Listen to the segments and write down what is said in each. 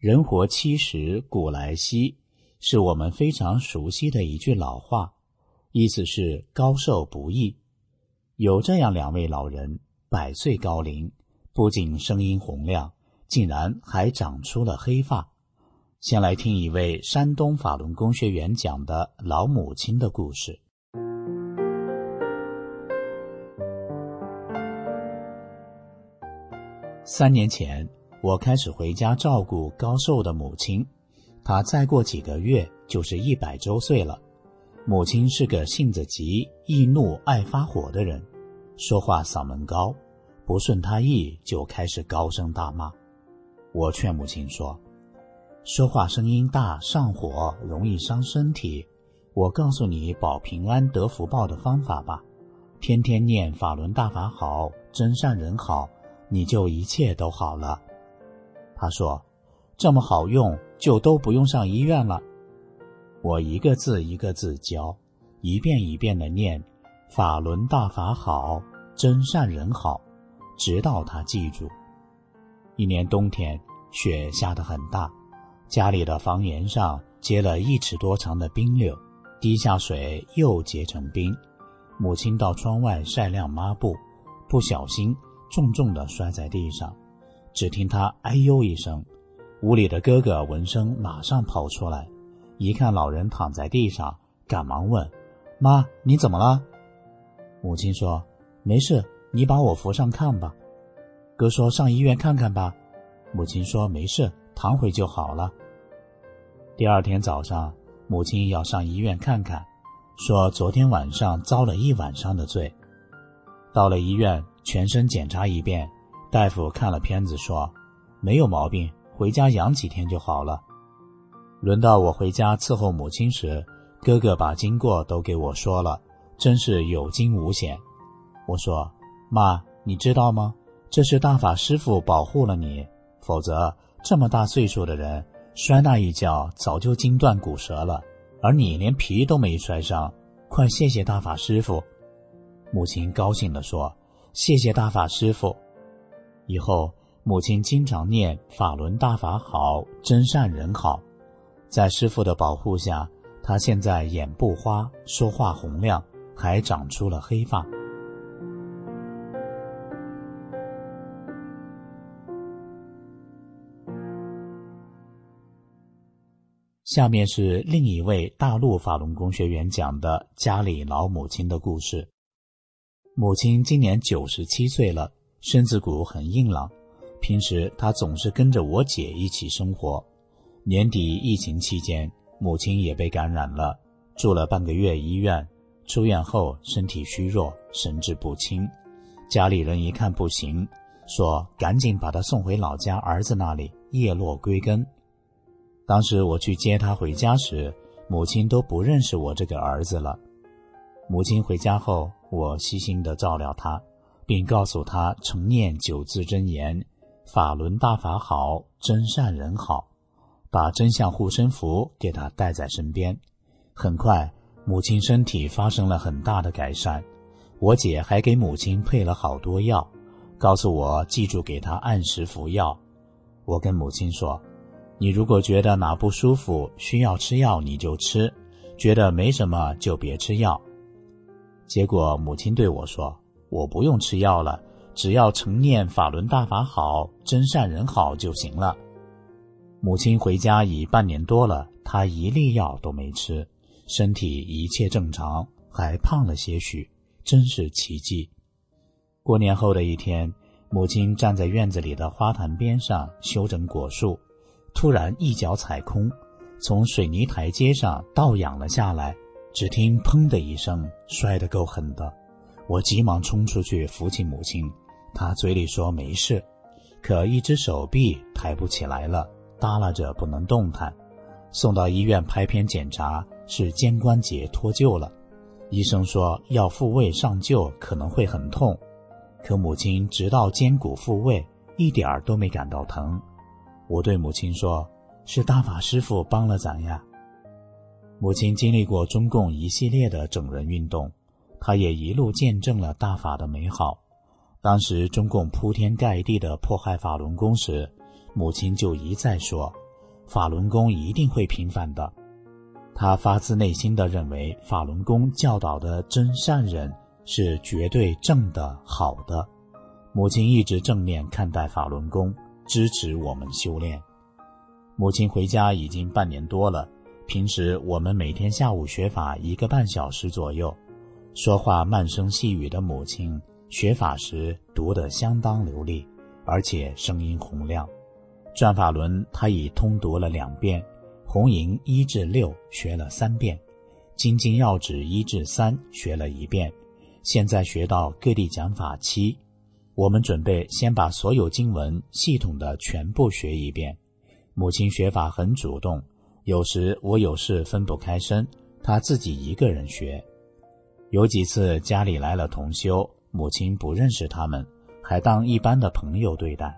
人活七十古来稀，是我们非常熟悉的一句老话，意思是高寿不易。有这样两位老人，百岁高龄，不仅声音洪亮，竟然还长出了黑发。先来听一位山东法轮功学员讲的老母亲的故事。三年前。我开始回家照顾高寿的母亲，她再过几个月就是一百周岁了。母亲是个性子急、易怒、爱发火的人，说话嗓门高，不顺她意就开始高声大骂。我劝母亲说：“说话声音大，上火容易伤身体。我告诉你保平安得福报的方法吧，天天念法轮大法好，真善人好，你就一切都好了。”他说：“这么好用，就都不用上医院了。”我一个字一个字教，一遍一遍的念“法轮大法好，真善人好”，直到他记住。一年冬天，雪下得很大，家里的房檐上结了一尺多长的冰溜，滴下水又结成冰。母亲到窗外晒晾抹布，不小心重重的摔在地上。只听他哎呦一声，屋里的哥哥闻声马上跑出来，一看老人躺在地上，赶忙问：“妈，你怎么了？”母亲说：“没事，你把我扶上炕吧。”哥说：“上医院看看吧。”母亲说：“没事，躺会就好了。”第二天早上，母亲要上医院看看，说昨天晚上遭了一晚上的罪。到了医院，全身检查一遍。大夫看了片子说：“没有毛病，回家养几天就好了。”轮到我回家伺候母亲时，哥哥把经过都给我说了，真是有惊无险。我说：“妈，你知道吗？这是大法师父保护了你，否则这么大岁数的人摔那一跤早就筋断骨折了，而你连皮都没摔伤，快谢谢大法师父。”母亲高兴地说：“谢谢大法师父。”以后，母亲经常念“法轮大法好，真善人好”。在师傅的保护下，她现在眼不花，说话洪亮，还长出了黑发。下面是另一位大陆法轮功学员讲的家里老母亲的故事。母亲今年九十七岁了。身子骨很硬朗，平时他总是跟着我姐一起生活。年底疫情期间，母亲也被感染了，住了半个月医院。出院后身体虚弱，神志不清。家里人一看不行，说赶紧把他送回老家儿子那里，叶落归根。当时我去接他回家时，母亲都不认识我这个儿子了。母亲回家后，我细心地照料他。并告诉他承念九字真言：“法轮大法好，真善人好。”把真相护身符给他带在身边。很快，母亲身体发生了很大的改善。我姐还给母亲配了好多药，告诉我记住给她按时服药。我跟母亲说：“你如果觉得哪不舒服需要吃药，你就吃；觉得没什么就别吃药。”结果母亲对我说：“我不用吃药了，只要承念法轮大法好，真善人好就行了。”母亲回家已半年多了，她一粒药都没吃，身体一切正常，还胖了些许，真是奇迹。过年后的一天，母亲站在院子里的花坛边上修整果树，突然一脚踩空，从水泥台阶上倒仰了下来。只听“砰”的一声，摔得够狠的。我急忙冲出去扶起母亲，她嘴里说没事，可一只手臂抬不起来了，耷拉着不能动弹。送到医院拍片检查，是肩关节脱臼了。医生说要复位上臼可能会很痛，可母亲直到肩骨复位，一点儿都没感到疼。我对母亲说：“是大法师父帮了咱呀。”母亲经历过中共一系列的整人运动，他也一路见证了大法的美好。当时中共铺天盖地的迫害法轮功时，母亲就一再说：“法轮功一定会平反的。”他发自内心的认为，法轮功教导的真善忍是绝对正的好的。母亲一直正面看待法轮功，支持我们修炼。母亲回家已经半年多了。平时我们每天下午学法一个半小时左右，说话慢声细语的母亲学法时读得相当流利，而且声音洪亮。转法轮他已通读了两遍，红银一至六学了三遍，金经要旨一至三学了一遍，现在学到各地讲法七。我们准备先把所有经文系统的全部学一遍。母亲学法很主动。有时我有事分不开身，她自己一个人学。有几次家里来了同修，母亲不认识他们，还当一般的朋友对待，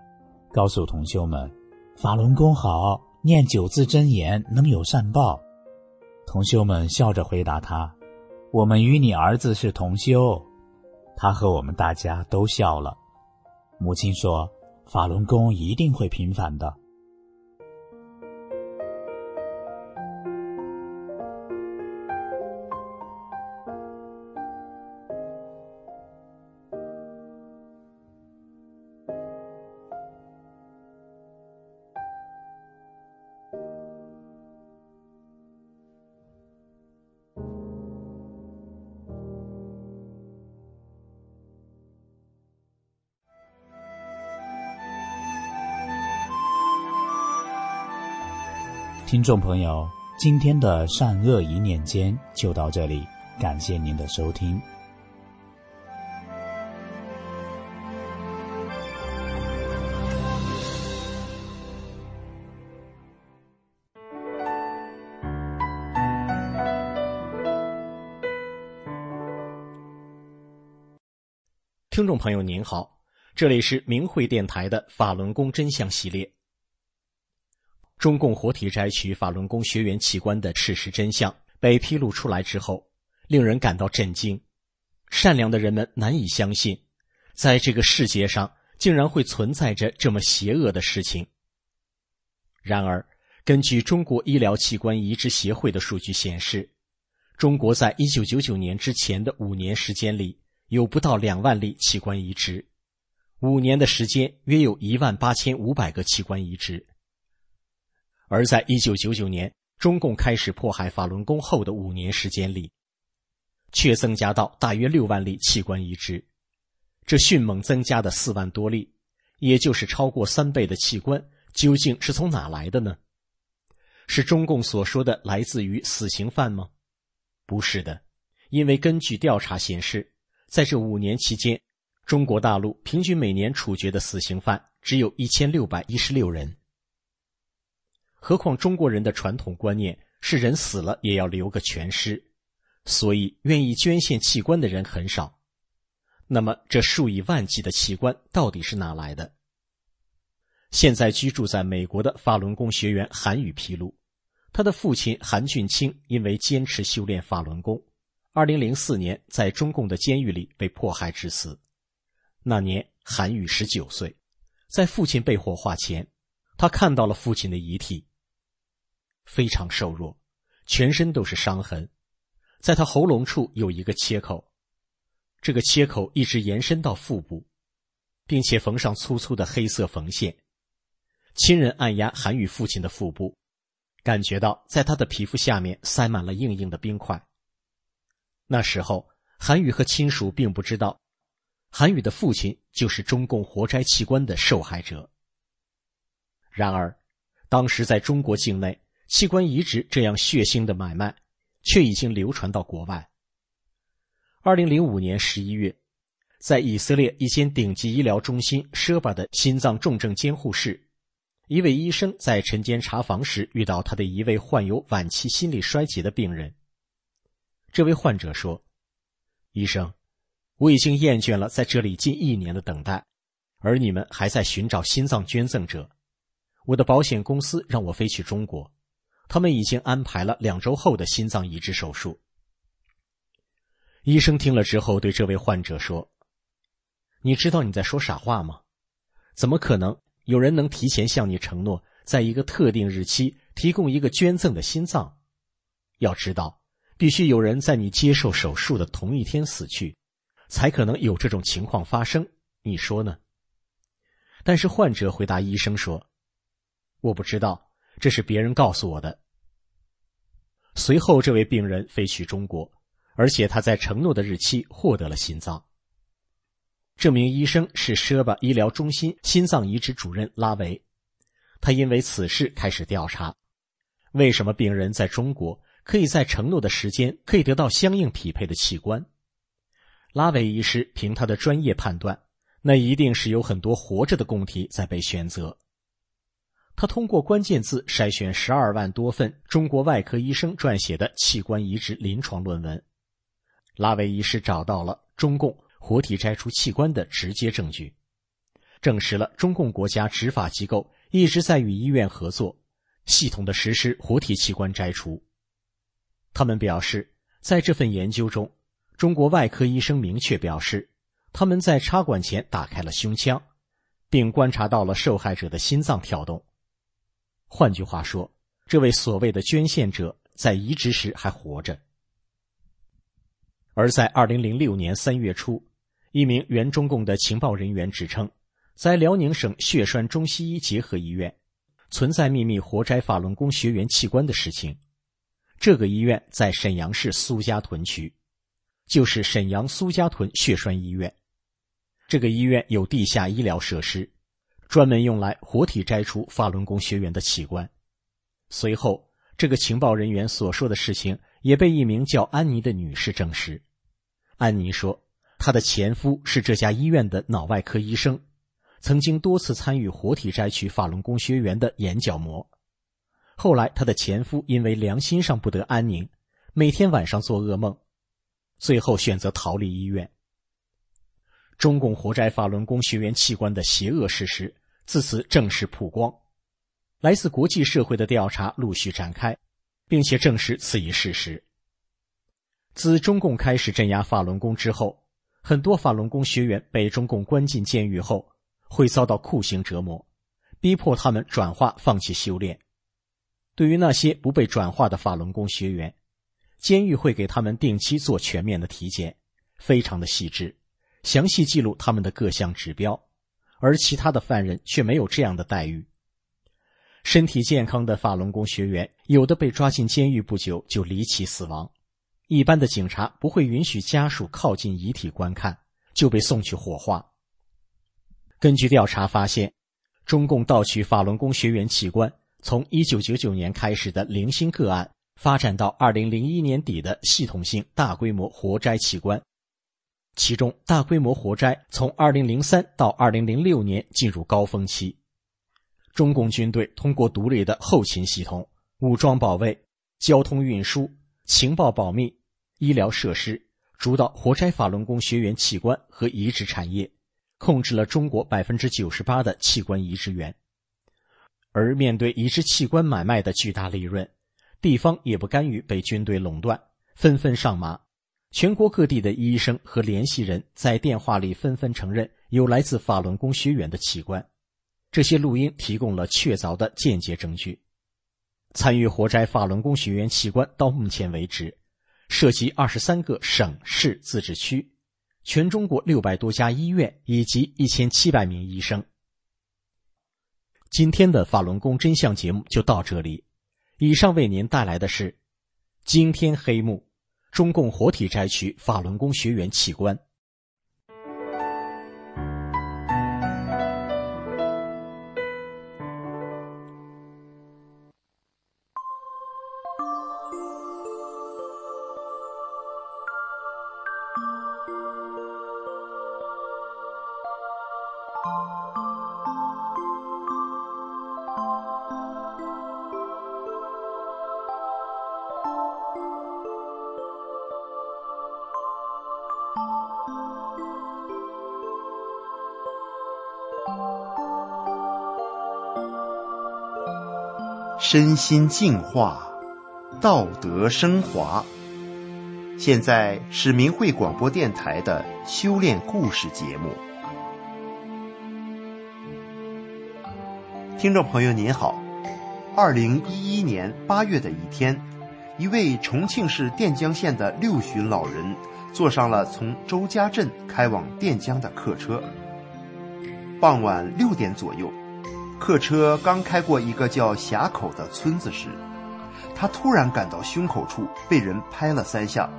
告诉同修们：“法轮功好，念九字真言能有善报。”同修们笑着回答他：“我们与你儿子是同修。”他和我们大家都笑了。母亲说：“法轮功一定会平反的。”众朋友，今天的善恶一念间就到这里，感谢您的收听。听众朋友您好，这里是明慧电台的法轮功真相系列。中共活体摘取法轮功学员器官的事实真相被披露出来之后，令人感到震惊。善良的人们难以相信，在这个世界上竟然会存在着这么邪恶的事情。然而，根据中国医疗器官移植协会的数据显示，中国在一九九九年之前的五年时间里，有不到两万例器官移植；五年的时间，约有一万八千五百个器官移植。而在一九九九年，中共开始迫害法轮功后的五年时间里，却增加到大约六万例器官移植，这迅猛增加的四万多例，也就是超过三倍的器官，究竟是从哪来的呢？是中共所说的来自于死刑犯吗？不是的，因为根据调查显示，在这五年期间，中国大陆平均每年处决的死刑犯只有一千六百一十六人。何况中国人的传统观念是人死了也要留个全尸，所以愿意捐献器官的人很少。那么，这数以万计的器官到底是哪来的？现在居住在美国的法轮功学员韩宇披露，他的父亲韩俊清因为坚持修炼法轮功，二零零四年在中共的监狱里被迫害致死。那年，韩宇十九岁，在父亲被火化前，他看到了父亲的遗体，非常瘦弱，全身都是伤痕，在他喉咙处有一个切口。这个切口一直延伸到腹部，并且缝上粗粗的黑色缝线。亲人按压韩宇父亲的腹部，感觉到在他的皮肤下面塞满了硬硬的冰块。那时候，韩宇和亲属并不知道，韩宇的父亲就是中共活摘器官的受害者。然而，当时在中国境内，器官移植这样血腥的买卖，却已经流传到国外。二零零五年十一月，在以色列一间顶级医疗中心舍巴的心脏重症监护室，一位医生在晨间查房时遇到他的一位患有晚期心力衰竭的病人。这位患者说：“医生，我已经厌倦了在这里近一年的等待，而你们还在寻找心脏捐赠者。我的保险公司让我飞去中国，他们已经安排了两周后的心脏移植手术。”医生听了之后，对这位患者说：“你知道你在说傻话吗？怎么可能有人能提前向你承诺，在一个特定日期提供一个捐赠的心脏？要知道，必须有人在你接受手术的同一天死去，才可能有这种情况发生。你说呢？”但是患者回答医生说：“我不知道，这是别人告诉我的。”随后，这位病人飞去中国。而且他在承诺的日期获得了心脏。这名医生是舍巴医疗中心心脏移植主任拉维，他因为此事开始调查：为什么病人在中国可以在承诺的时间可以得到相应匹配的器官？拉维医师凭他的专业判断，那一定是有很多活着的供体在被选择。他通过关键字筛选十二万多份中国外科医生撰写的器官移植临床论文。拉维医师找到了中共活体摘除器官的直接证据，证实了中共国家执法机构一直在与医院合作，系统的实施活体器官摘除。他们表示，在这份研究中，中国外科医生明确表示，他们在插管前打开了胸腔，并观察到了受害者的心脏跳动。换句话说，这位所谓的捐献者在移植时还活着。而在二零零六年三月初，一名原中共的情报人员指称，在辽宁省血栓中西医结合医院存在秘密活摘法轮功学员器官的事情。这个医院在沈阳市苏家屯区，就是沈阳苏家屯血栓医院。这个医院有地下医疗设施，专门用来活体摘除法轮功学员的器官。随后，这个情报人员所说的事情。也被一名叫安妮的女士证实。安妮说，她的前夫是这家医院的脑外科医生，曾经多次参与活体摘取法轮功学员的眼角膜。后来，她的前夫因为良心上不得安宁，每天晚上做噩梦，最后选择逃离医院。中共活摘法轮功学员器官的邪恶事实自此正式曝光，来自国际社会的调查陆续展开。并且证实此一事实。自中共开始镇压法轮功之后，很多法轮功学员被中共关进监狱后，会遭到酷刑折磨，逼迫他们转化、放弃修炼。对于那些不被转化的法轮功学员，监狱会给他们定期做全面的体检，非常的细致，详细记录他们的各项指标，而其他的犯人却没有这样的待遇。身体健康的法轮功学员，有的被抓进监狱不久就离奇死亡。一般的警察不会允许家属靠近遗体观看，就被送去火化。根据调查发现，中共盗取法轮功学员器官，从1999年开始的零星个案，发展到2001年底的系统性大规模活摘器官。其中，大规模活摘从2003到2006年进入高峰期。中共军队通过独立的后勤系统、武装保卫、交通运输、情报保密、医疗设施、主导活摘法轮功学员器官和移植产业，控制了中国百分之九十八的器官移植源。而面对移植器官买卖的巨大利润，地方也不甘于被军队垄断，纷纷上马。全国各地的医生和联系人在电话里纷纷承认有来自法轮功学员的器官，这些录音提供了确凿的间接证据。参与活摘法轮功学员器官到目前为止，涉及二十三个省市自治区，全中国六百多家医院以及一千七百名医生。今天的法轮功真相节目就到这里。以上为您带来的是惊天黑幕：中共活体摘取法轮功学员器官。身心净化，道德升华。现在是明慧广播电台的修炼故事节目。听众朋友您好，二零一一年八月的一天，一位重庆市垫江县的六旬老人坐上了从周家镇开往垫江的客车。傍晚六点左右。客车刚开过一个叫峡口的村子时，他突然感到胸口处被人拍了三下，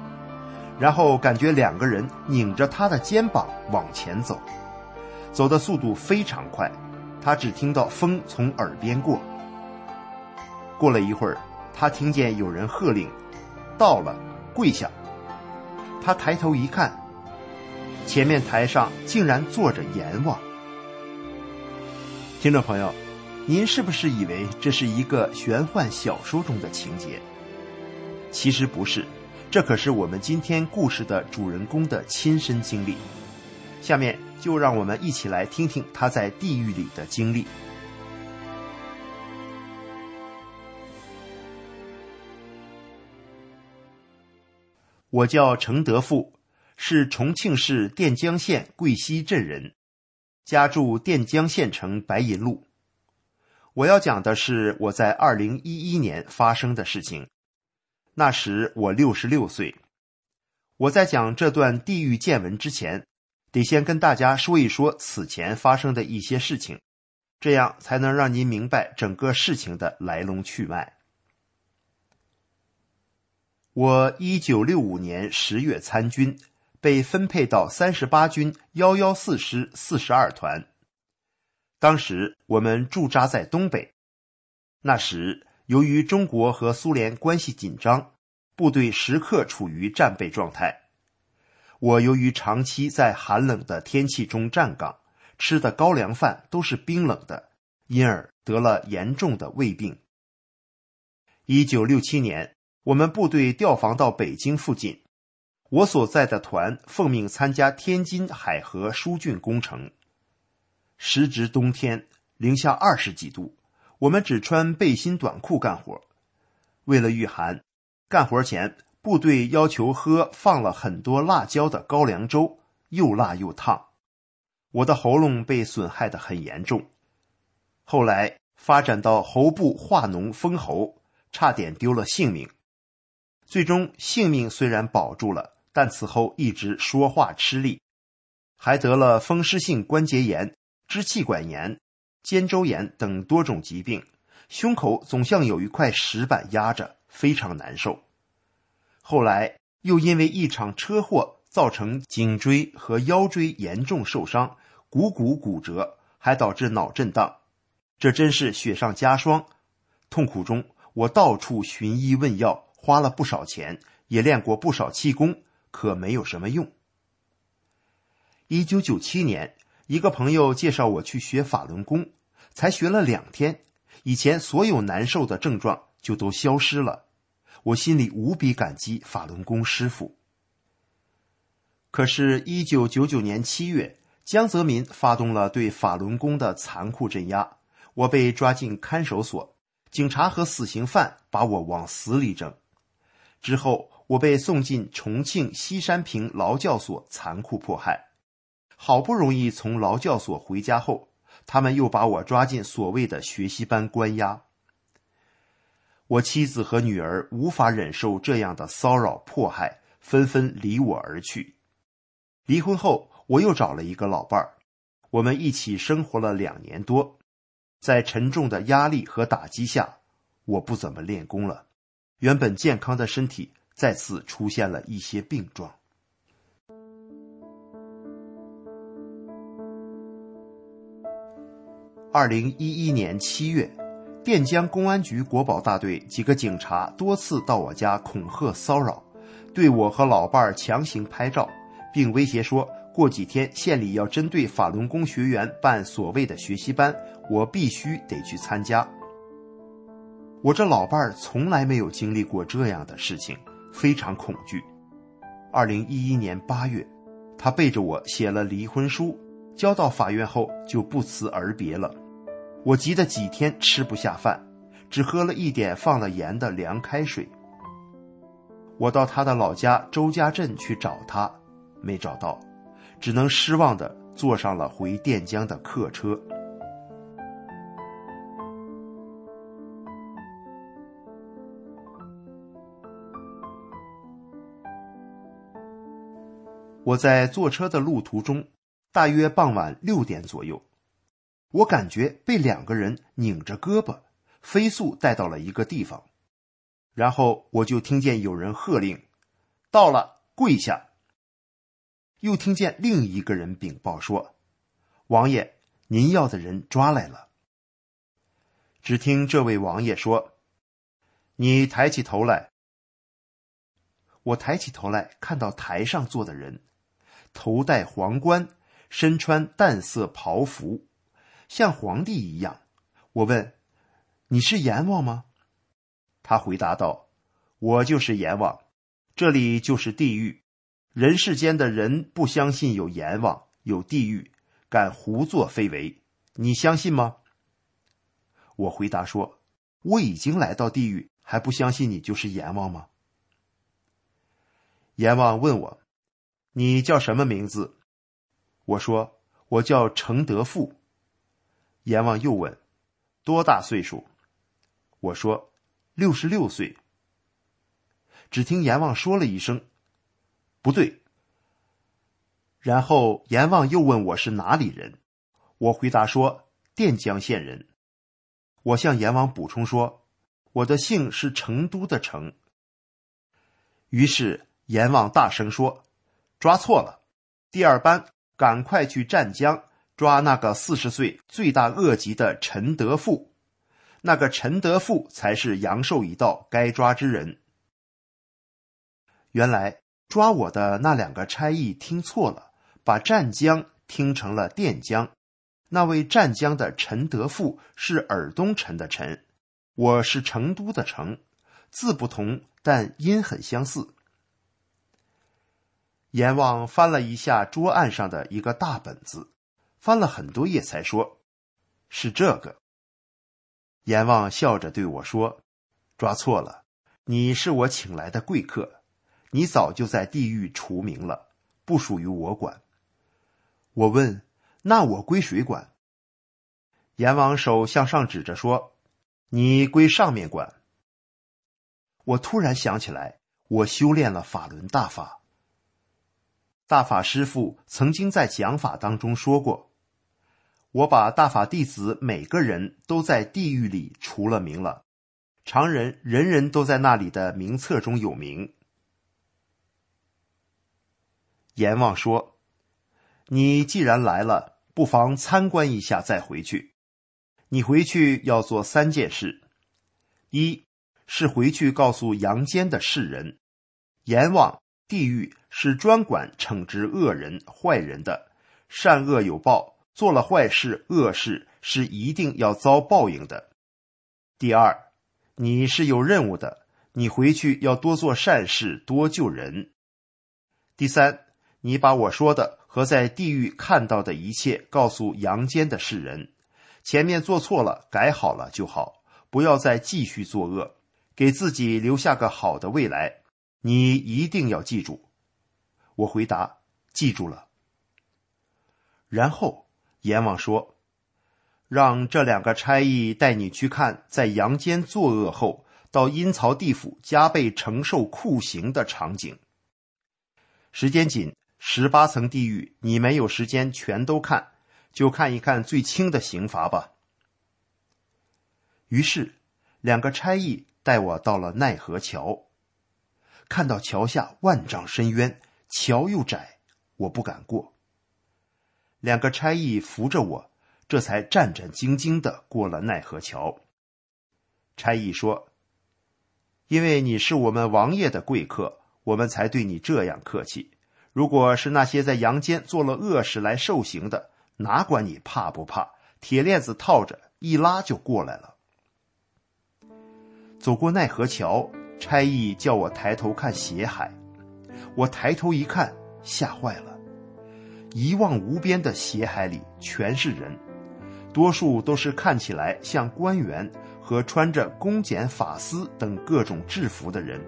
然后感觉两个人拧着他的肩膀往前走，走的速度非常快，他只听到风从耳边过。过了一会儿，他听见有人喝令：“到了，跪下！”他抬头一看，前面台上竟然坐着阎王。听众朋友，您是不是以为这是一个玄幻小说中的情节？其实不是，这可是我们今天故事的主人公的亲身经历。下面就让我们一起来听听他在地狱里的经历。我叫程德富，是重庆市垫江县桂溪镇人。家住垫江县城白银路。我要讲的是我在二零一一年发生的事情。那时我六十六岁。我在讲这段地狱见闻之前，得先跟大家说一说此前发生的一些事情，这样才能让您明白整个事情的来龙去脉。我一九六五年十月参军。被分配到三十八军幺幺四师四十二团。当时我们驻扎在东北。那时由于中国和苏联关系紧张，部队时刻处于战备状态。我由于长期在寒冷的天气中站岗，吃的高粱饭都是冰冷的，因而得了严重的胃病。一九六七年，我们部队调防到北京附近。我所在的团奉命参加天津海河疏浚工程。时值冬天，零下二十几度，我们只穿背心短裤干活。为了御寒，干活前部队要求喝放了很多辣椒的高粱粥，又辣又烫。我的喉咙被损害的很严重，后来发展到喉部化脓封喉，差点丢了性命。最终性命虽然保住了。但此后一直说话吃力，还得了风湿性关节炎、支气管炎、肩周炎等多种疾病，胸口总像有一块石板压着，非常难受。后来又因为一场车祸造成颈椎和腰椎严重受伤，股骨骨折，还导致脑震荡，这真是雪上加霜。痛苦中，我到处寻医问药，花了不少钱，也练过不少气功。可没有什么用。一九九七年，一个朋友介绍我去学法轮功，才学了两天，以前所有难受的症状就都消失了。我心里无比感激法轮功师傅。可是，一九九九年七月，江泽民发动了对法轮功的残酷镇压，我被抓进看守所，警察和死刑犯把我往死里整。之后，我被送进重庆西山坪劳教所，残酷迫害。好不容易从劳教所回家后，他们又把我抓进所谓的学习班关押。我妻子和女儿无法忍受这样的骚扰迫害，纷纷离我而去。离婚后，我又找了一个老伴儿，我们一起生活了两年多。在沉重的压力和打击下，我不怎么练功了，原本健康的身体再次出现了一些病状。二零一一年七月，垫江公安局国保大队几个警察多次到我家恐吓骚扰，对我和老伴儿强行拍照。并威胁说过几天县里要针对法轮功学员办所谓的学习班，我必须得去参加。我这老伴儿从来没有经历过这样的事情，非常恐惧。二零一一年八月，他背着我写了离婚书，交到法院后就不辞而别了。我急得几天吃不下饭，只喝了一点放了盐的凉开水。我到他的老家周家镇去找他。没找到，只能失望的坐上了回垫江的客车。我在坐车的路途中，大约傍晚六点左右，我感觉被两个人拧着胳膊，飞速带到了一个地方，然后我就听见有人喝令：“到了，跪下。”又听见另一个人禀报说：“王爷，您要的人抓来了。”只听这位王爷说：“你抬起头来。”我抬起头来，看到台上坐的人，头戴皇冠，身穿淡色袍服，像皇帝一样。我问：“你是阎王吗？”他回答道：“我就是阎王，这里就是地狱。”人世间的人不相信有阎王有地狱，敢胡作非为，你相信吗？我回答说：“我已经来到地狱，还不相信你就是阎王吗？”阎王问我：“你叫什么名字？”我说：“我叫程德富。”阎王又问：“多大岁数？”我说：“六十六岁。”只听阎王说了一声。不对。然后阎王又问我是哪里人，我回答说垫江县人。我向阎王补充说，我的姓是成都的成。于是阎王大声说：“抓错了，第二班赶快去湛江抓那个四十岁罪大恶极的陈德富，那个陈德富才是阳寿已到该抓之人。”原来。抓我的那两个差役听错了，把湛江听成了垫江。那位湛江的陈德富是尔东陈的陈，我是成都的成，字不同，但音很相似。阎王翻了一下桌案上的一个大本子，翻了很多页才说：“是这个。”阎王笑着对我说：“抓错了，你是我请来的贵客。”你早就在地狱除名了，不属于我管。我问：“那我归谁管？”阎王手向上指着说：“你归上面管。”我突然想起来，我修炼了法轮大法。大法师父曾经在讲法当中说过：“我把大法弟子每个人都在地狱里除了名了，常人人人都在那里的名册中有名。”阎王说：“你既然来了，不妨参观一下再回去。你回去要做三件事：一是回去告诉阳间的世人，阎王、地狱是专管惩治恶人、坏人的，善恶有报，做了坏事、恶事是一定要遭报应的。第二，你是有任务的，你回去要多做善事，多救人。第三。”你把我说的和在地狱看到的一切告诉阳间的世人。前面做错了，改好了就好，不要再继续作恶，给自己留下个好的未来。你一定要记住。我回答：记住了。然后阎王说：“让这两个差役带你去看，在阳间作恶后到阴曹地府加倍承受酷刑的场景。时间紧，十八层地狱你没有时间全都看。”就看一看最轻的刑罚吧。于是，两个差役带我到了奈何桥。看到桥下万丈深渊，桥又窄，我不敢过。两个差役扶着我，这才战战兢兢的过了奈何桥。差役说：“因为你是我们王爷的贵客，我们才对你这样客气。如果是那些在阳间做了恶事来受刑的，”哪管你怕不怕？铁链子套着，一拉就过来了。走过奈何桥，差役叫我抬头看血海。我抬头一看，吓坏了。一望无边的血海里全是人，多数都是看起来像官员和穿着公检法司等各种制服的人，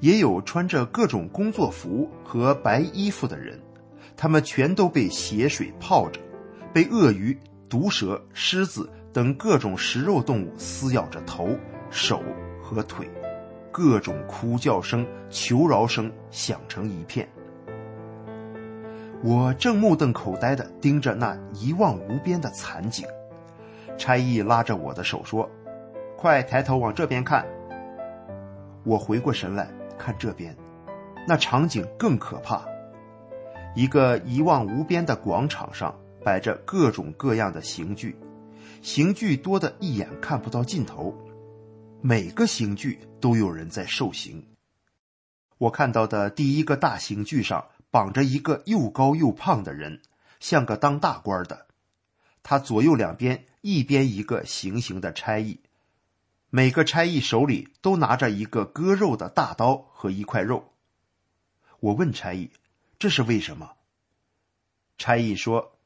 也有穿着各种工作服和白衣服的人。他们全都被血水泡着，被鳄鱼、毒蛇、狮子等各种食肉动物撕咬着头、手和腿，各种哭叫声、求饶声响成一片。我正目瞪口呆地盯着那一望无边的惨景，差役拉着我的手说：“快抬头往这边看。”我回过神来看这边，那场景更可怕。一个一望无边的广场上摆着各种各样的刑具，刑具多得一眼看不到尽头，每个刑具都有人在受刑。我看到的第一个大刑具上绑着一个又高又胖的人，像个当大官的。他左右两边一边一个行刑的差役，每个差役手里都拿着一个割肉的大刀和一块肉。我问差役。这是为什么？差役说：“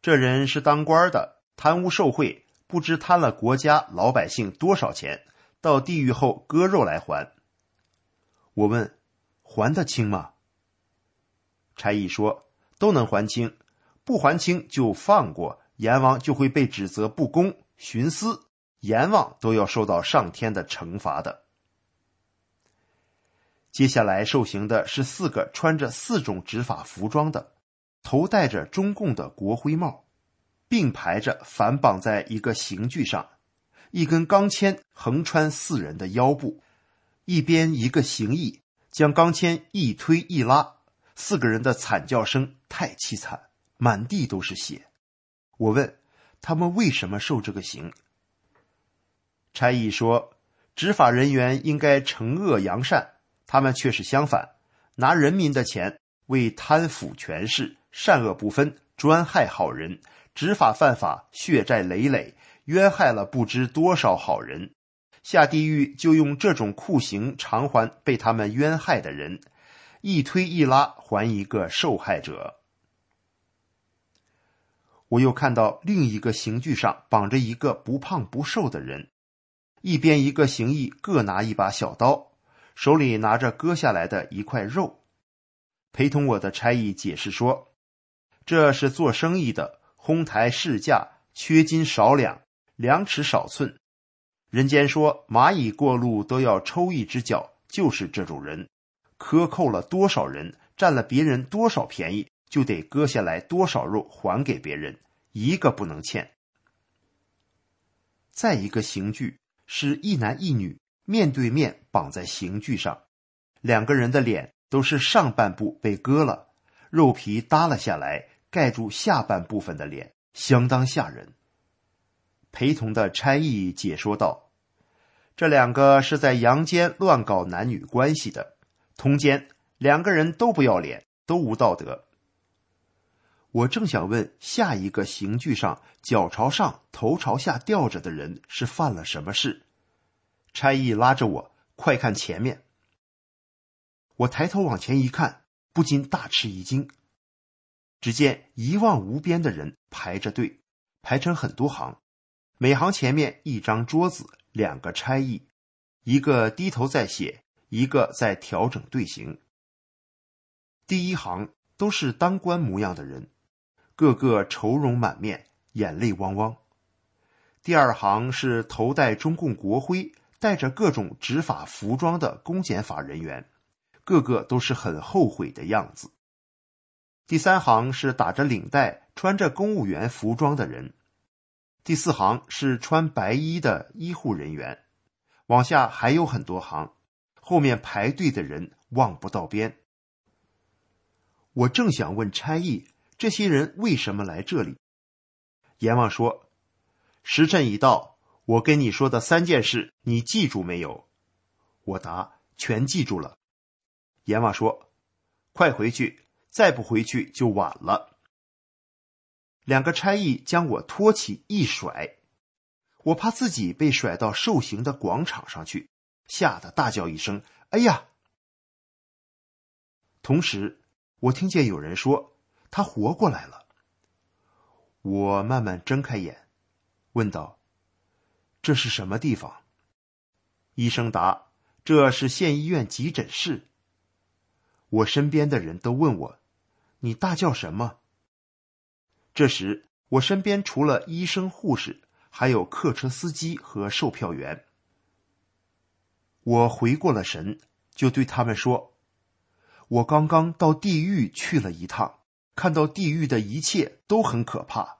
这人是当官的，贪污受贿，不知贪了国家老百姓多少钱，到地狱后割肉来还。”我问：“还得清吗？”差役说：“都能还清，不还清就放过阎王，就会被指责不公，徇私，阎王都要受到上天的惩罚的。”接下来受刑的是四个穿着四种执法服装的，头戴着中共的国徽帽，并排着反绑在一个刑具上，一根钢钎横穿四人的腰部，一边一个行役将钢钎一推一拉，四个人的惨叫声太凄惨，满地都是血。我问他们为什么受这个刑，差役说，执法人员应该惩恶扬善。他们却是相反，拿人民的钱为贪腐权势，善恶不分，专害好人，执法犯法，血债累累，冤害了不知多少好人，下地狱就用这种酷刑偿还被他们冤害的人，一推一拉还一个受害者。我又看到另一个刑具上绑着一个不胖不瘦的人，一边一个刑役各拿一把小刀。手里拿着割下来的一块肉，陪同我的差役解释说：“这是做生意的，哄抬市价，缺斤少两，量尺少寸。人间说蚂蚁过路都要抽一只脚，就是这种人，克扣了多少人，占了别人多少便宜，就得割下来多少肉还给别人，一个不能欠。”再一个刑具是一男一女。面对面绑在刑具上，两个人的脸都是上半部被割了，肉皮耷了下来，盖住下半部分的脸，相当吓人。陪同的差役解说道：“这两个是在阳间乱搞男女关系的，通奸，两个人都不要脸，都无道德。”我正想问下一个刑具上脚朝上、头朝下吊着的人是犯了什么事。差役拉着我，快看前面。我抬头往前一看，不禁大吃一惊。只见一望无边的人排着队，排成很多行，每行前面一张桌子，两个差役，一个低头在写，一个在调整队形。第一行都是当官模样的人，个个愁容满面，眼泪汪汪。第二行是头戴中共国徽、带着各种执法服装的公检法人员，个个都是很后悔的样子。第三行是打着领带、穿着公务员服装的人，第四行是穿白衣的医护人员，往下还有很多行，后面排队的人望不到边。我正想问差役，这些人为什么来这里？阎王说：“时辰已到，我跟你说的三件事，你记住没有？”我答：“全记住了。”阎王说：“快回去。”再不回去就晚了。两个差役将我托起一甩，我怕自己被甩到受刑的广场上去，吓得大叫一声：“哎呀！”同时，我听见有人说他活过来了。我慢慢睁开眼，问道：“这是什么地方？”医生答：“这是县医院急诊室。”我身边的人都问我。你大叫什么？这时，我身边除了医生、护士，还有客车司机和售票员。我回过了神，就对他们说：“我刚刚到地狱去了一趟，看到地狱的一切都很可怕。”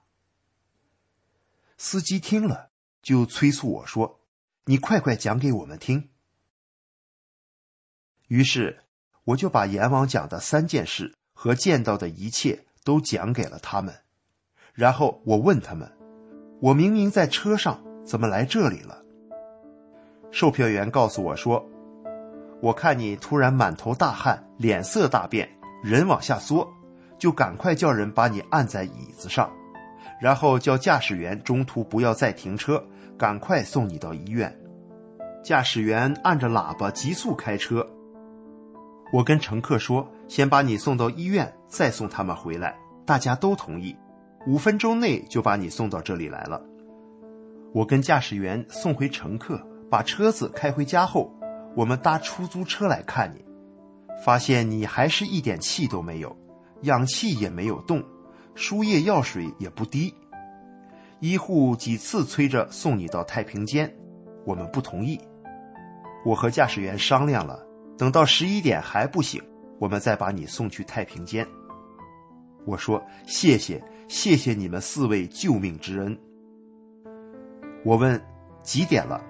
司机听了，就催促我说：“你快快讲给我们听。”于是，我就把阎王讲的三件事。和见到的一切都讲给了他们，然后我问他们：“我明明在车上，怎么来这里了？”售票员告诉我说：“我看你突然满头大汗，脸色大变，人往下缩，就赶快叫人把你按在椅子上，然后叫驾驶员中途不要再停车，赶快送你到医院。”驾驶员按着喇叭急速开车。我跟乘客说：“先把你送到医院，再送他们回来。”大家都同意，五分钟内就把你送到这里来了。我跟驾驶员送回乘客，把车子开回家后，我们搭出租车来看你，发现你还是一点气都没有，氧气也没有动，输液药水也不滴。医护几次催着送你到太平间，我们不同意。我和驾驶员商量了。等到十一点还不醒，我们再把你送去太平间。我说：“谢谢，谢谢你们四位救命之恩。”我问：“几点了？”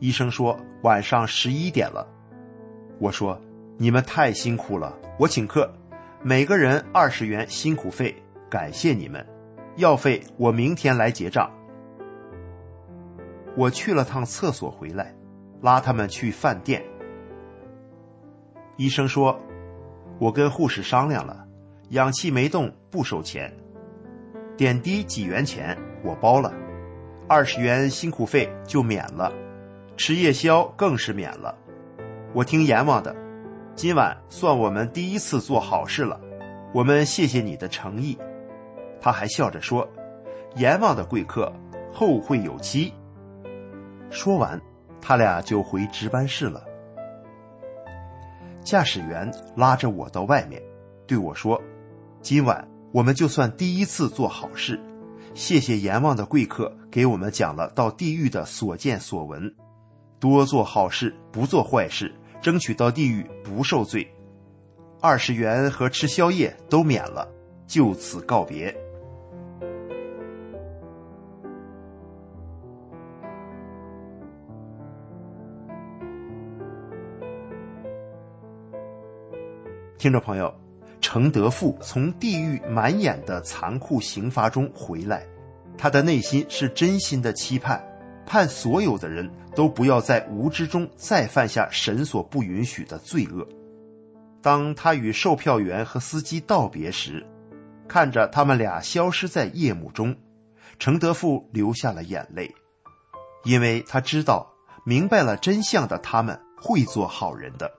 医生说：“晚上十一点了。”我说：“你们太辛苦了，我请客，每个人二十元辛苦费，感谢你们。药费我明天来结账。”我去了趟厕所回来，拉他们去饭店。医生说：“我跟护士商量了，氧气没动不收钱，点滴几元钱我包了，二十元辛苦费就免了，吃夜宵更是免了。我听阎王的，今晚算我们第一次做好事了，我们谢谢你的诚意。”他还笑着说：“阎王的贵客，后会有期。”说完，他俩就回值班室了。驾驶员拉着我到外面，对我说：“今晚我们就算第一次做好事，谢谢阎王的贵客给我们讲了到地狱的所见所闻，多做好事，不做坏事，争取到地狱不受罪。二十元和吃宵夜都免了，就此告别。”听众朋友，程德富从地狱满眼的残酷刑罚中回来，他的内心是真心的期盼，盼所有的人都不要在无知中再犯下神所不允许的罪恶。当他与售票员和司机道别时，看着他们俩消失在夜幕中，程德富流下了眼泪，因为他知道，明白了真相的他们会做好人的。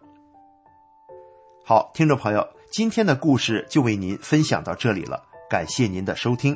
好，听众朋友，今天的故事就为您分享到这里了，感谢您的收听。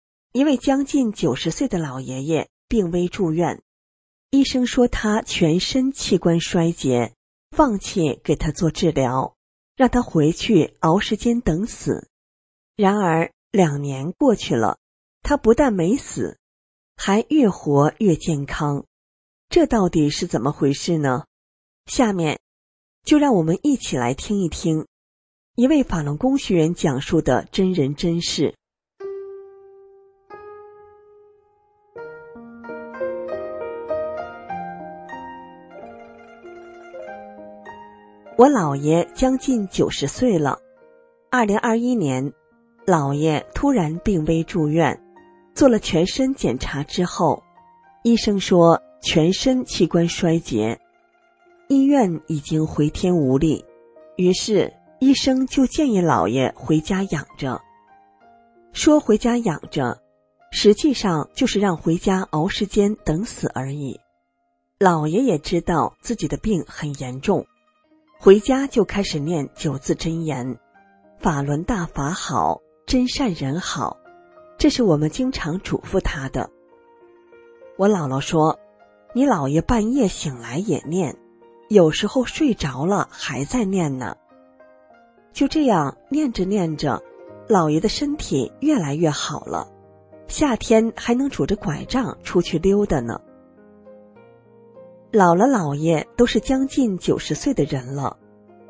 一位将近九十岁的老爷爷病危住院，医生说他全身器官衰竭，放弃给他做治疗，让他回去熬时间等死。然而两年过去了，他不但没死，还越活越健康。这到底是怎么回事呢？下面就让我们一起来听一听一位法轮功学员讲述的真人真事。我姥爷将近九十岁了，二零二一年，姥爷突然病危住院，做了全身检查之后，医生说全身器官衰竭，医院已经回天无力，于是医生就建议姥爷回家养着。说回家养着，实际上就是让回家熬时间等死而已。姥爷也知道自己的病很严重。回家就开始念九字真言：“法轮大法好，真善人好。”这是我们经常嘱咐他的。我姥姥说：“你姥爷半夜醒来也念，有时候睡着了还在念呢。”就这样念着念着，姥爷的身体越来越好了，夏天还能拄着拐杖出去溜达呢。姥姥姥爷都是将近九十岁的人了，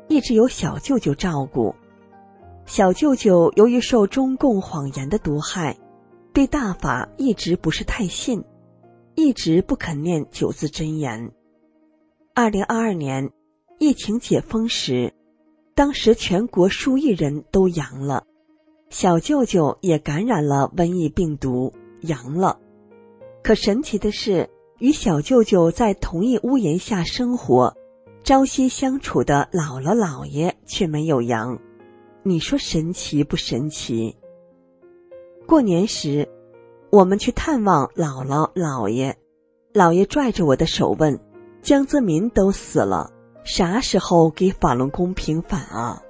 一直由小舅舅照顾。小舅舅由于受中共谎言的毒害，对大法一直不是太信，一直不肯念九字真言。二零二二年疫情解封时，当时全国数亿人都阳了，小舅舅也感染了瘟疫病毒，阳了。可神奇的是。与小舅舅在同一屋檐下生活、朝夕相处的姥姥姥爷却没有阳，你说神奇不神奇？过年时，我们去探望姥姥姥爷，姥爷拽着我的手问：“江泽民都死了，啥时候给法轮功平反啊？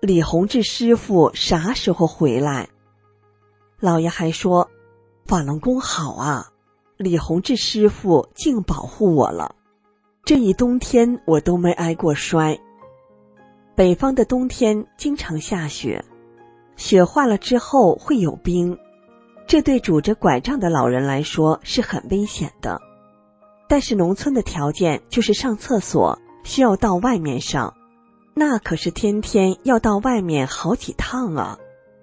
李洪志师傅啥时候回来？”姥爷还说：“法轮功好啊。”李洪志师傅净保护我了，这一冬天我都没挨过摔。北方的冬天经常下雪，雪化了之后会有冰，这对拄着拐杖的老人来说是很危险的。但是农村的条件就是上厕所需要到外面上，那可是天天要到外面好几趟啊。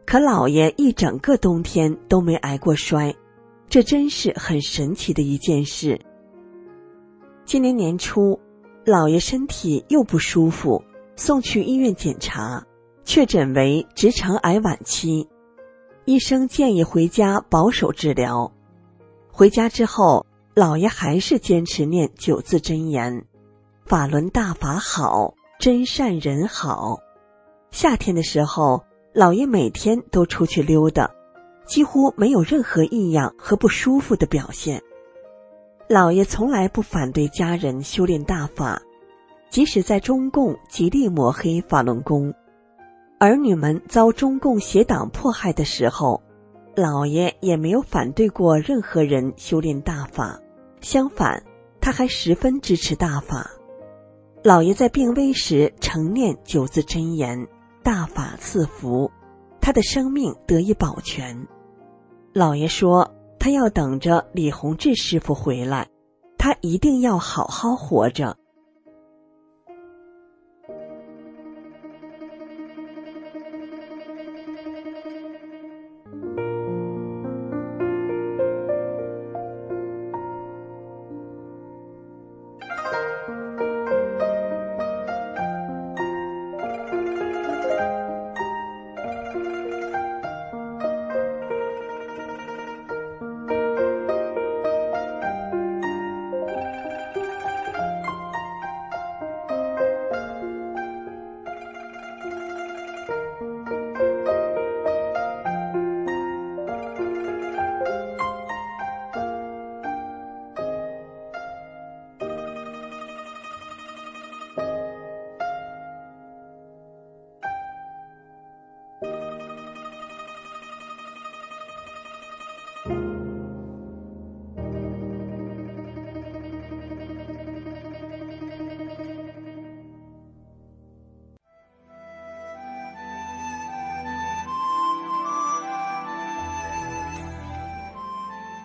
可老爷一整个冬天都没挨过摔。这真是很神奇的一件事。今年年初，姥爷身体又不舒服，送去医院检查，确诊为直肠癌晚期。医生建议回家保守治疗。回家之后，姥爷还是坚持念九字真言：“法轮大法好，真善人好。”夏天的时候，姥爷每天都出去溜达。几乎没有任何异样和不舒服的表现。老爷从来不反对家人修炼大法，即使在中共极力抹黑法轮功，儿女们遭中共邪党迫害的时候，老爷也没有反对过任何人修炼大法，相反，他还十分支持大法。老爷在病危时常念九字真言：“大法赐福”，他的生命得以保全。老爷说，他要等着李洪志师傅回来，他一定要好好活着。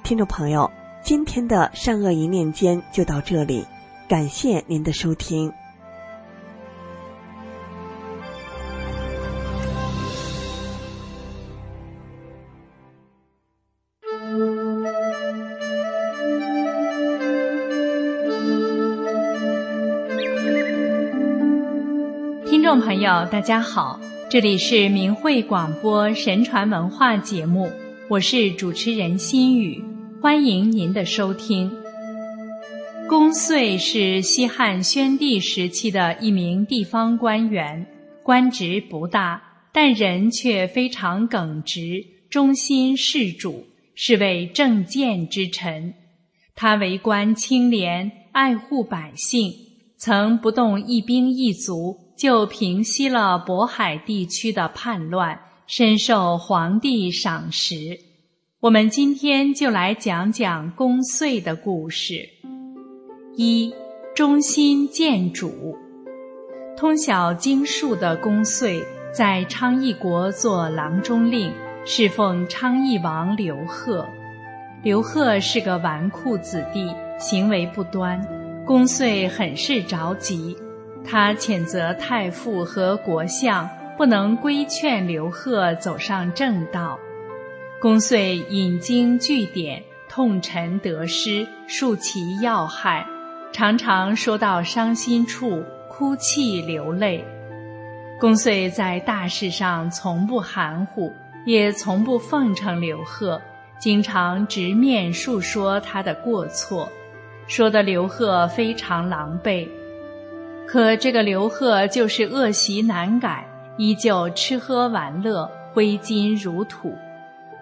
听众朋友，今天的善恶一念间就到这里，感谢您的收听。听众朋友，大家好，这里是明慧广播神传文化节目，我是主持人心雨。欢迎您的收听。公遂是西汉宣帝时期的一名地方官员，官职不大，但人却非常耿直，忠心事主，是位正见之臣。他为官清廉，爱护百姓，曾不动一兵一卒就平息了渤海地区的叛乱，深受皇帝赏识。我们今天就来讲讲公遂的故事。一，忠心见主。通晓经术的公遂，在昌邑国做郎中令，侍奉昌邑王刘贺。刘贺是个纨绔子弟，行为不端，公遂很是着急。他谴责太傅和国相不能规劝刘贺走上正道。公遂引经据典，痛陈得失，述其要害，常常说到伤心处，哭泣流泪。公遂在大事上从不含糊，也从不奉承刘贺，经常直面述说他的过错，说的刘贺非常狼狈。可这个刘贺就是恶习难改，依旧吃喝玩乐，挥金如土。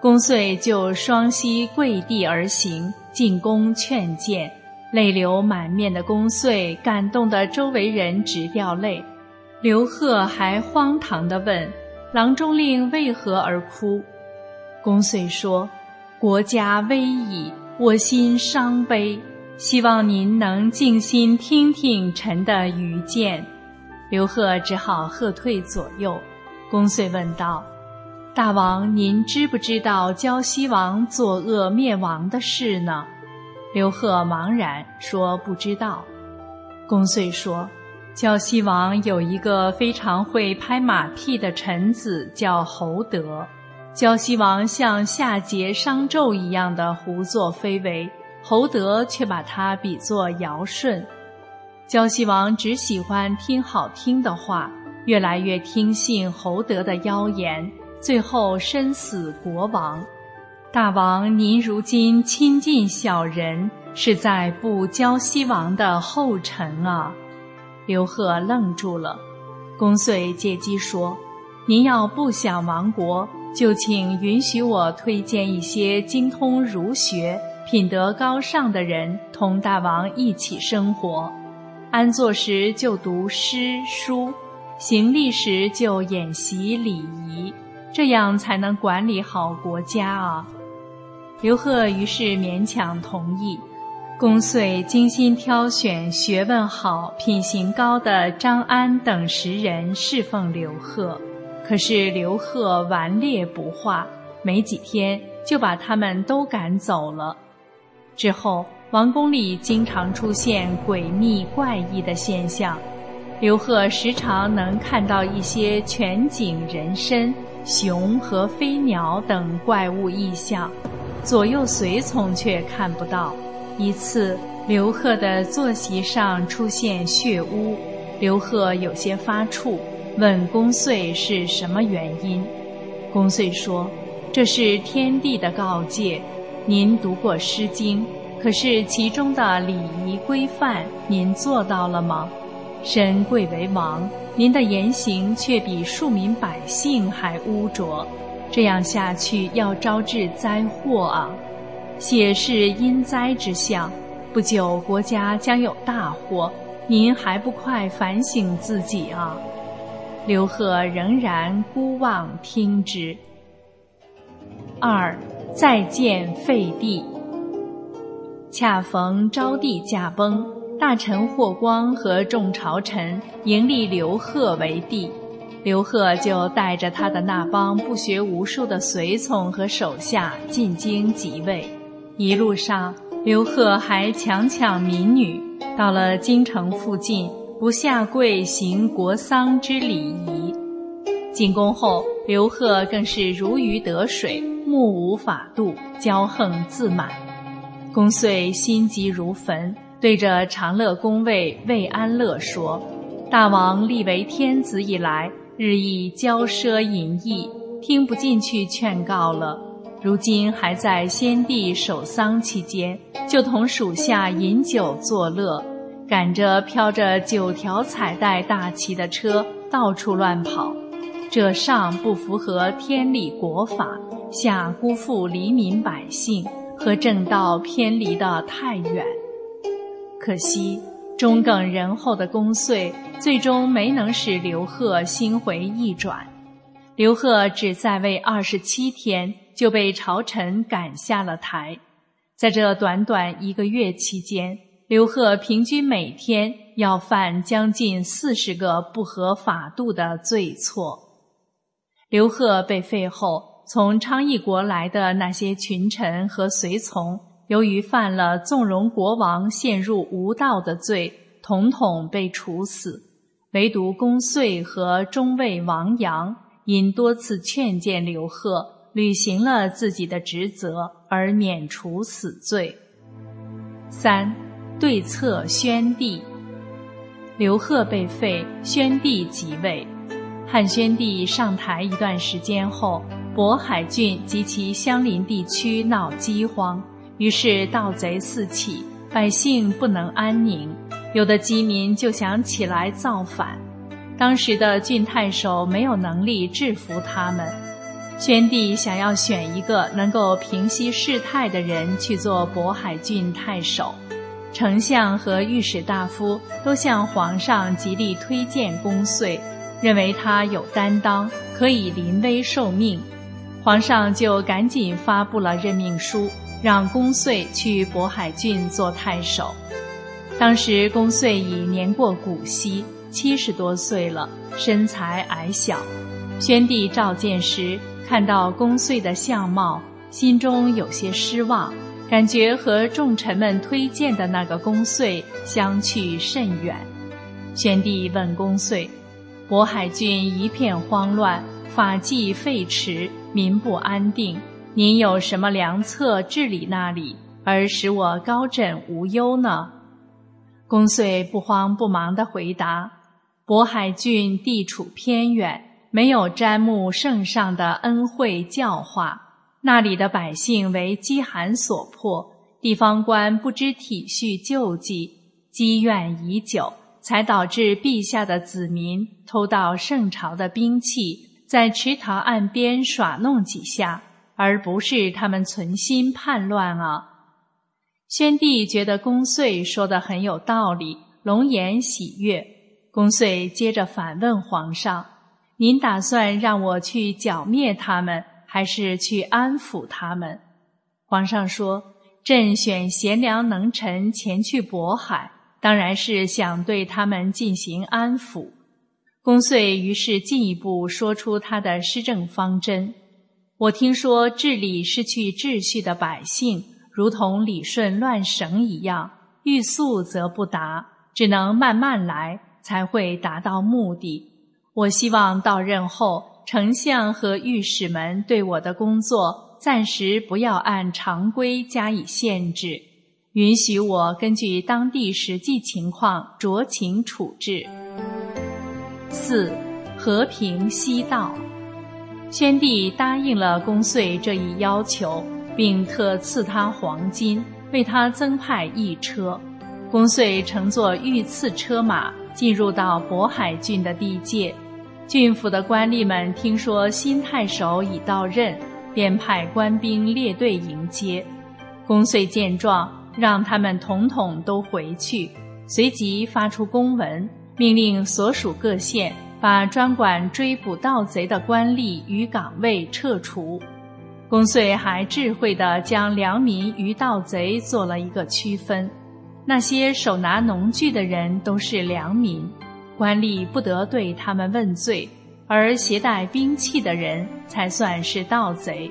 公遂就双膝跪地而行，进宫劝谏，泪流满面的公遂感动得周围人直掉泪。刘贺还荒唐地问：“郎中令为何而哭？”公遂说：“国家危矣，我心伤悲，希望您能静心听听臣的愚见。”刘贺只好喝退左右。公遂问道。大王，您知不知道胶西王作恶灭亡的事呢？刘贺茫然说：“不知道。”公遂说：“胶西王有一个非常会拍马屁的臣子，叫侯德。胶西王像夏桀、商纣一样的胡作非为，侯德却把他比作尧舜。胶西王只喜欢听好听的话，越来越听信侯德的妖言。”最后身死国亡，大王您如今亲近小人，是在步胶西王的后尘啊！刘贺愣住了，公遂借机说：“您要不想亡国，就请允许我推荐一些精通儒学、品德高尚的人，同大王一起生活。安坐时就读诗书，行立时就演习礼仪。”这样才能管理好国家啊。刘贺于是勉强同意。公遂精心挑选学问好、品行高的张安等十人侍奉刘贺，可是刘贺顽劣不化，没几天就把他们都赶走了。之后，王宫里经常出现诡秘怪异的现象，刘贺时常能看到一些全景人身、熊和飞鸟等怪物异象，左右随从却看不到。一次，刘贺的坐席上出现血污，刘贺有些发怵，问公遂是什么原因。公遂说：“这是天地的告诫。您读过《诗经》，可是其中的礼仪规范，您做到了吗？身贵为王，您的言行却比庶民百姓还污浊，这样下去要招致灾祸啊！”写是因灾之象，不久国家将有大祸，您还不快反省自己啊！刘贺仍然孤望听之。二，再见废帝。恰逢昭帝驾崩，大臣霍光和众朝臣迎立刘贺为帝，刘贺就带着他的那帮不学无术的随从和手下进京即位。一路上，刘贺还强抢民女，到了京城附近，不下跪行国丧之礼仪。进宫后，刘贺更是如鱼得水，目无法度，骄横自满。公遂心急如焚，对着长乐宫卫魏安乐说：“大王立为天子以来，日益骄奢淫逸，听不进去劝告了。”如今还在先帝守丧期间，就同属下饮酒作乐，赶着飘着九条彩带大旗的车到处乱跑，这上不符合天理国法，下辜负黎民百姓，和正道偏离得太远。可惜中耿仁厚的公遂，最终没能使刘贺心回意转。刘贺只在位二十七天。就被朝臣赶下了台。在这短短一个月期间，刘贺平均每天要犯将近四十个不合法度的罪错。刘贺被废后，从昌邑国来的那些群臣和随从，由于犯了纵容国王陷入无道的罪，统统被处死。唯独公遂和中尉王阳，因多次劝谏刘贺。履行了自己的职责而免除死罪。三，对策宣帝。刘贺被废，宣帝即位。汉宣帝上台一段时间后，渤海郡及其相邻地区闹饥荒，于是盗贼四起，百姓不能安宁，有的饥民就想起来造反。当时的郡太守没有能力制服他们。宣帝想要选一个能够平息事态的人去做渤海郡太守，丞相和御史大夫都向皇上极力推荐公遂，认为他有担当，可以临危受命。皇上就赶紧发布了任命书，让公遂去渤海郡做太守。当时公遂已年过古稀，七十多岁了，身材矮小。宣帝召见时。看到公遂的相貌，心中有些失望，感觉和众臣们推荐的那个公遂相去甚远。宣帝问公遂：“渤海郡一片慌乱，法纪废弛，民不安定，您有什么良策治理那里，而使我高枕无忧呢？”公遂不慌不忙地回答：“渤海郡地处偏远。”没有瞻慕圣上的恩惠教化，那里的百姓为饥寒所迫，地方官不知体恤救济，积怨已久，才导致陛下的子民偷盗圣朝的兵器，在池塘岸边耍弄几下，而不是他们存心叛乱啊！宣帝觉得公遂说的很有道理，龙颜喜悦。公遂接着反问皇上。您打算让我去剿灭他们，还是去安抚他们？”皇上说：“朕选贤良能臣前去渤海，当然是想对他们进行安抚。”公遂于是进一步说出他的施政方针。我听说治理失去秩序的百姓，如同理顺乱绳一样，欲速则不达，只能慢慢来，才会达到目的。我希望到任后，丞相和御史们对我的工作暂时不要按常规加以限制，允许我根据当地实际情况酌情处置。四，和平西道。宣帝答应了公遂这一要求，并特赐他黄金，为他增派一车。公遂乘坐御赐车马，进入到渤海郡的地界。郡府的官吏们听说新太守已到任，便派官兵列队迎接。公遂见状，让他们统统都回去，随即发出公文，命令所属各县。把专管追捕盗贼的官吏与岗位撤除，公遂还智慧地将良民与盗贼做了一个区分。那些手拿农具的人都是良民，官吏不得对他们问罪；而携带兵器的人才算是盗贼。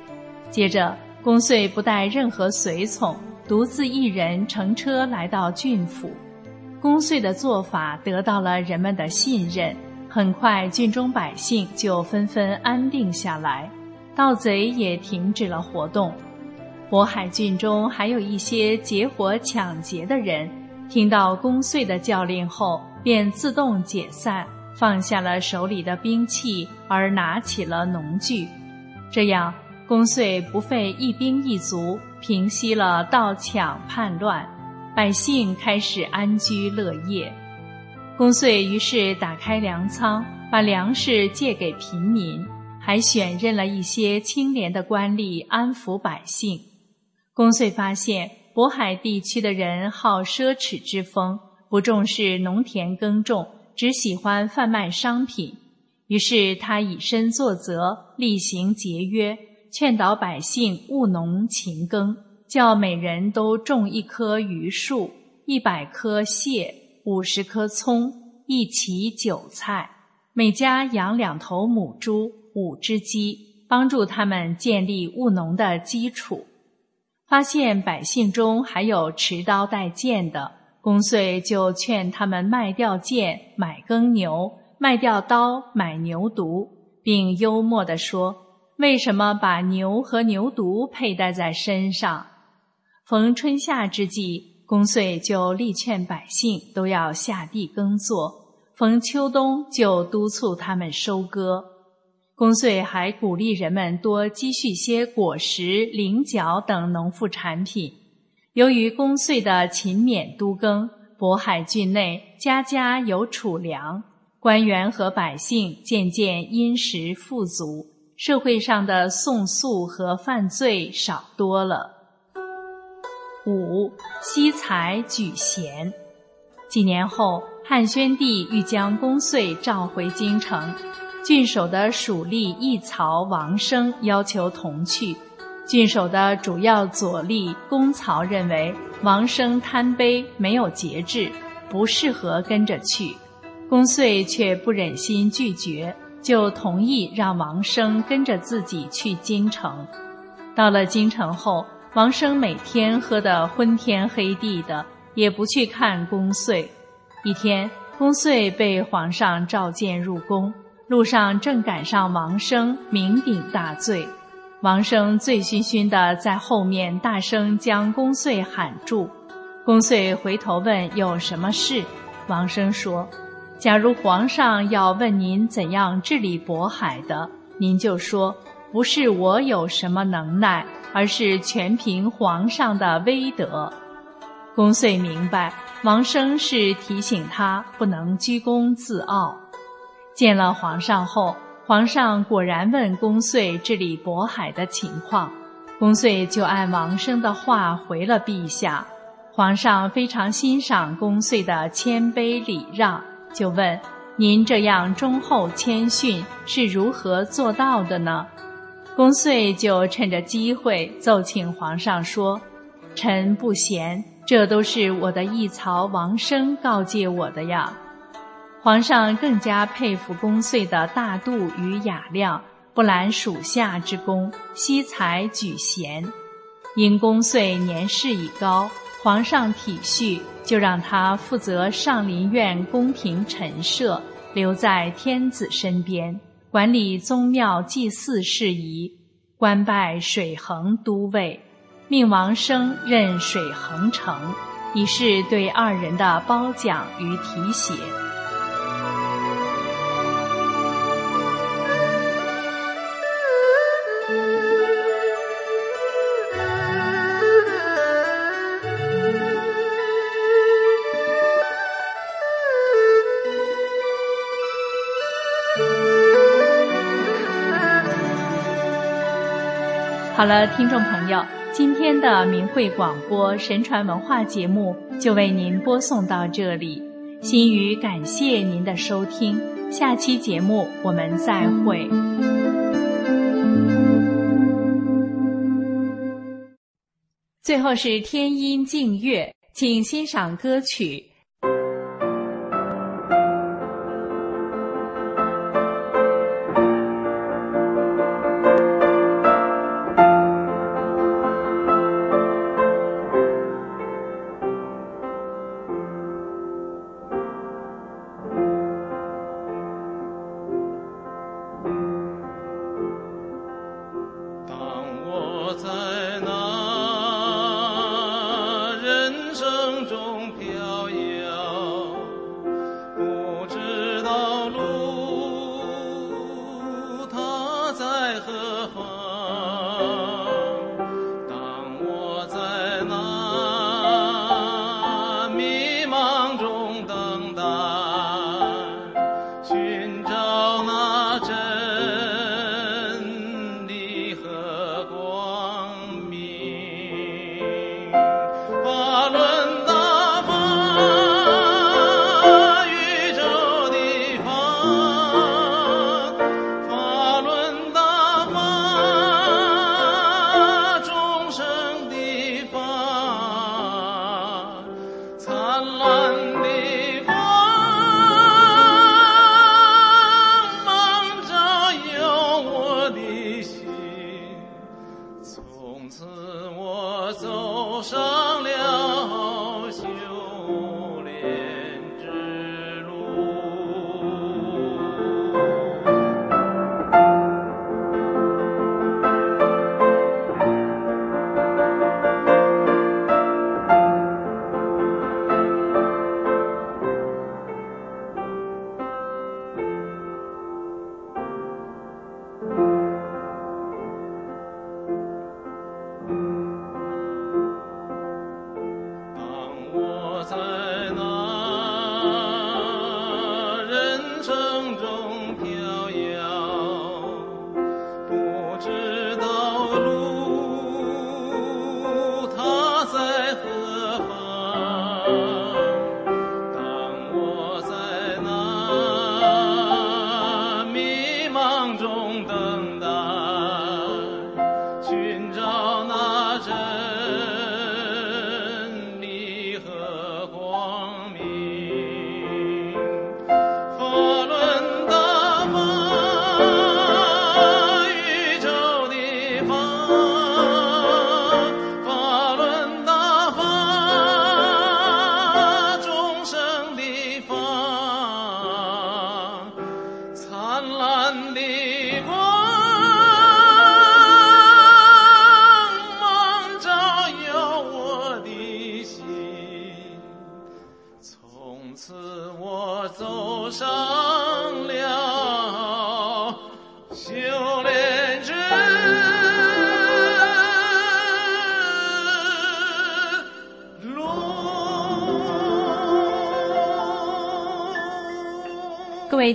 接着，公遂不带任何随从，独自一人乘车来到郡府。公遂的做法得到了人们的信任。很快，郡中百姓就纷纷安定下来，盗贼也停止了活动。渤海郡中还有一些劫火抢劫的人，听到公遂的教令后，便自动解散，放下了手里的兵器，而拿起了农具。这样，公遂不费一兵一卒，平息了盗抢叛乱，百姓开始安居乐业。公遂于是打开粮仓，把粮食借给平民，还选任了一些清廉的官吏安抚百姓。公遂发现渤海地区的人好奢侈之风，不重视农田耕种，只喜欢贩卖商品。于是他以身作则，厉行节约，劝导百姓务农勤耕，叫每人都种一棵榆树，一百棵蟹。五十棵葱，一畦韭菜，每家养两头母猪，五只鸡，帮助他们建立务农的基础。发现百姓中还有持刀带剑的，公遂就劝他们卖掉剑，买耕牛；卖掉刀，买牛犊，并幽默地说：“为什么把牛和牛犊佩戴在身上？逢春夏之际。”公遂就力劝百姓都要下地耕作，逢秋冬就督促他们收割。公遂还鼓励人们多积蓄些果实、菱角等农副产品。由于公遂的勤勉督耕，渤海郡内家家有储粮，官员和百姓渐渐殷实富足，社会上的讼诉和犯罪少多了。五惜才举贤。几年后，汉宣帝欲将公遂召回京城，郡守的属吏义曹王生要求同去。郡守的主要左吏公曹认为王生贪杯，没有节制，不适合跟着去。公遂却不忍心拒绝，就同意让王生跟着自己去京城。到了京城后。王生每天喝得昏天黑地的，也不去看公遂。一天，公遂被皇上召见入宫，路上正赶上王生酩酊大醉。王生醉醺醺的在后面大声将公遂喊住。公遂回头问有什么事，王生说：“假如皇上要问您怎样治理渤海的，您就说不是我有什么能耐。”而是全凭皇上的威德。公遂明白，王生是提醒他不能居功自傲。见了皇上后，皇上果然问公遂治理渤海的情况，公遂就按王生的话回了陛下。皇上非常欣赏公遂的谦卑礼让，就问：您这样忠厚谦逊是如何做到的呢？公遂就趁着机会奏请皇上说：“臣不贤，这都是我的一曹王生告诫我的呀。”皇上更加佩服公遂的大度与雅量，不揽属下之功，惜才举贤。因公遂年事已高，皇上体恤，就让他负责上林苑宫廷陈设，留在天子身边，管理宗庙祭祀事宜，官拜水衡都尉，命王升任水衡丞，以示对二人的褒奖与提携。好了，听众朋友，今天的明慧广播神传文化节目就为您播送到这里。心语感谢您的收听，下期节目我们再会。最后是天音静乐，请欣赏歌曲。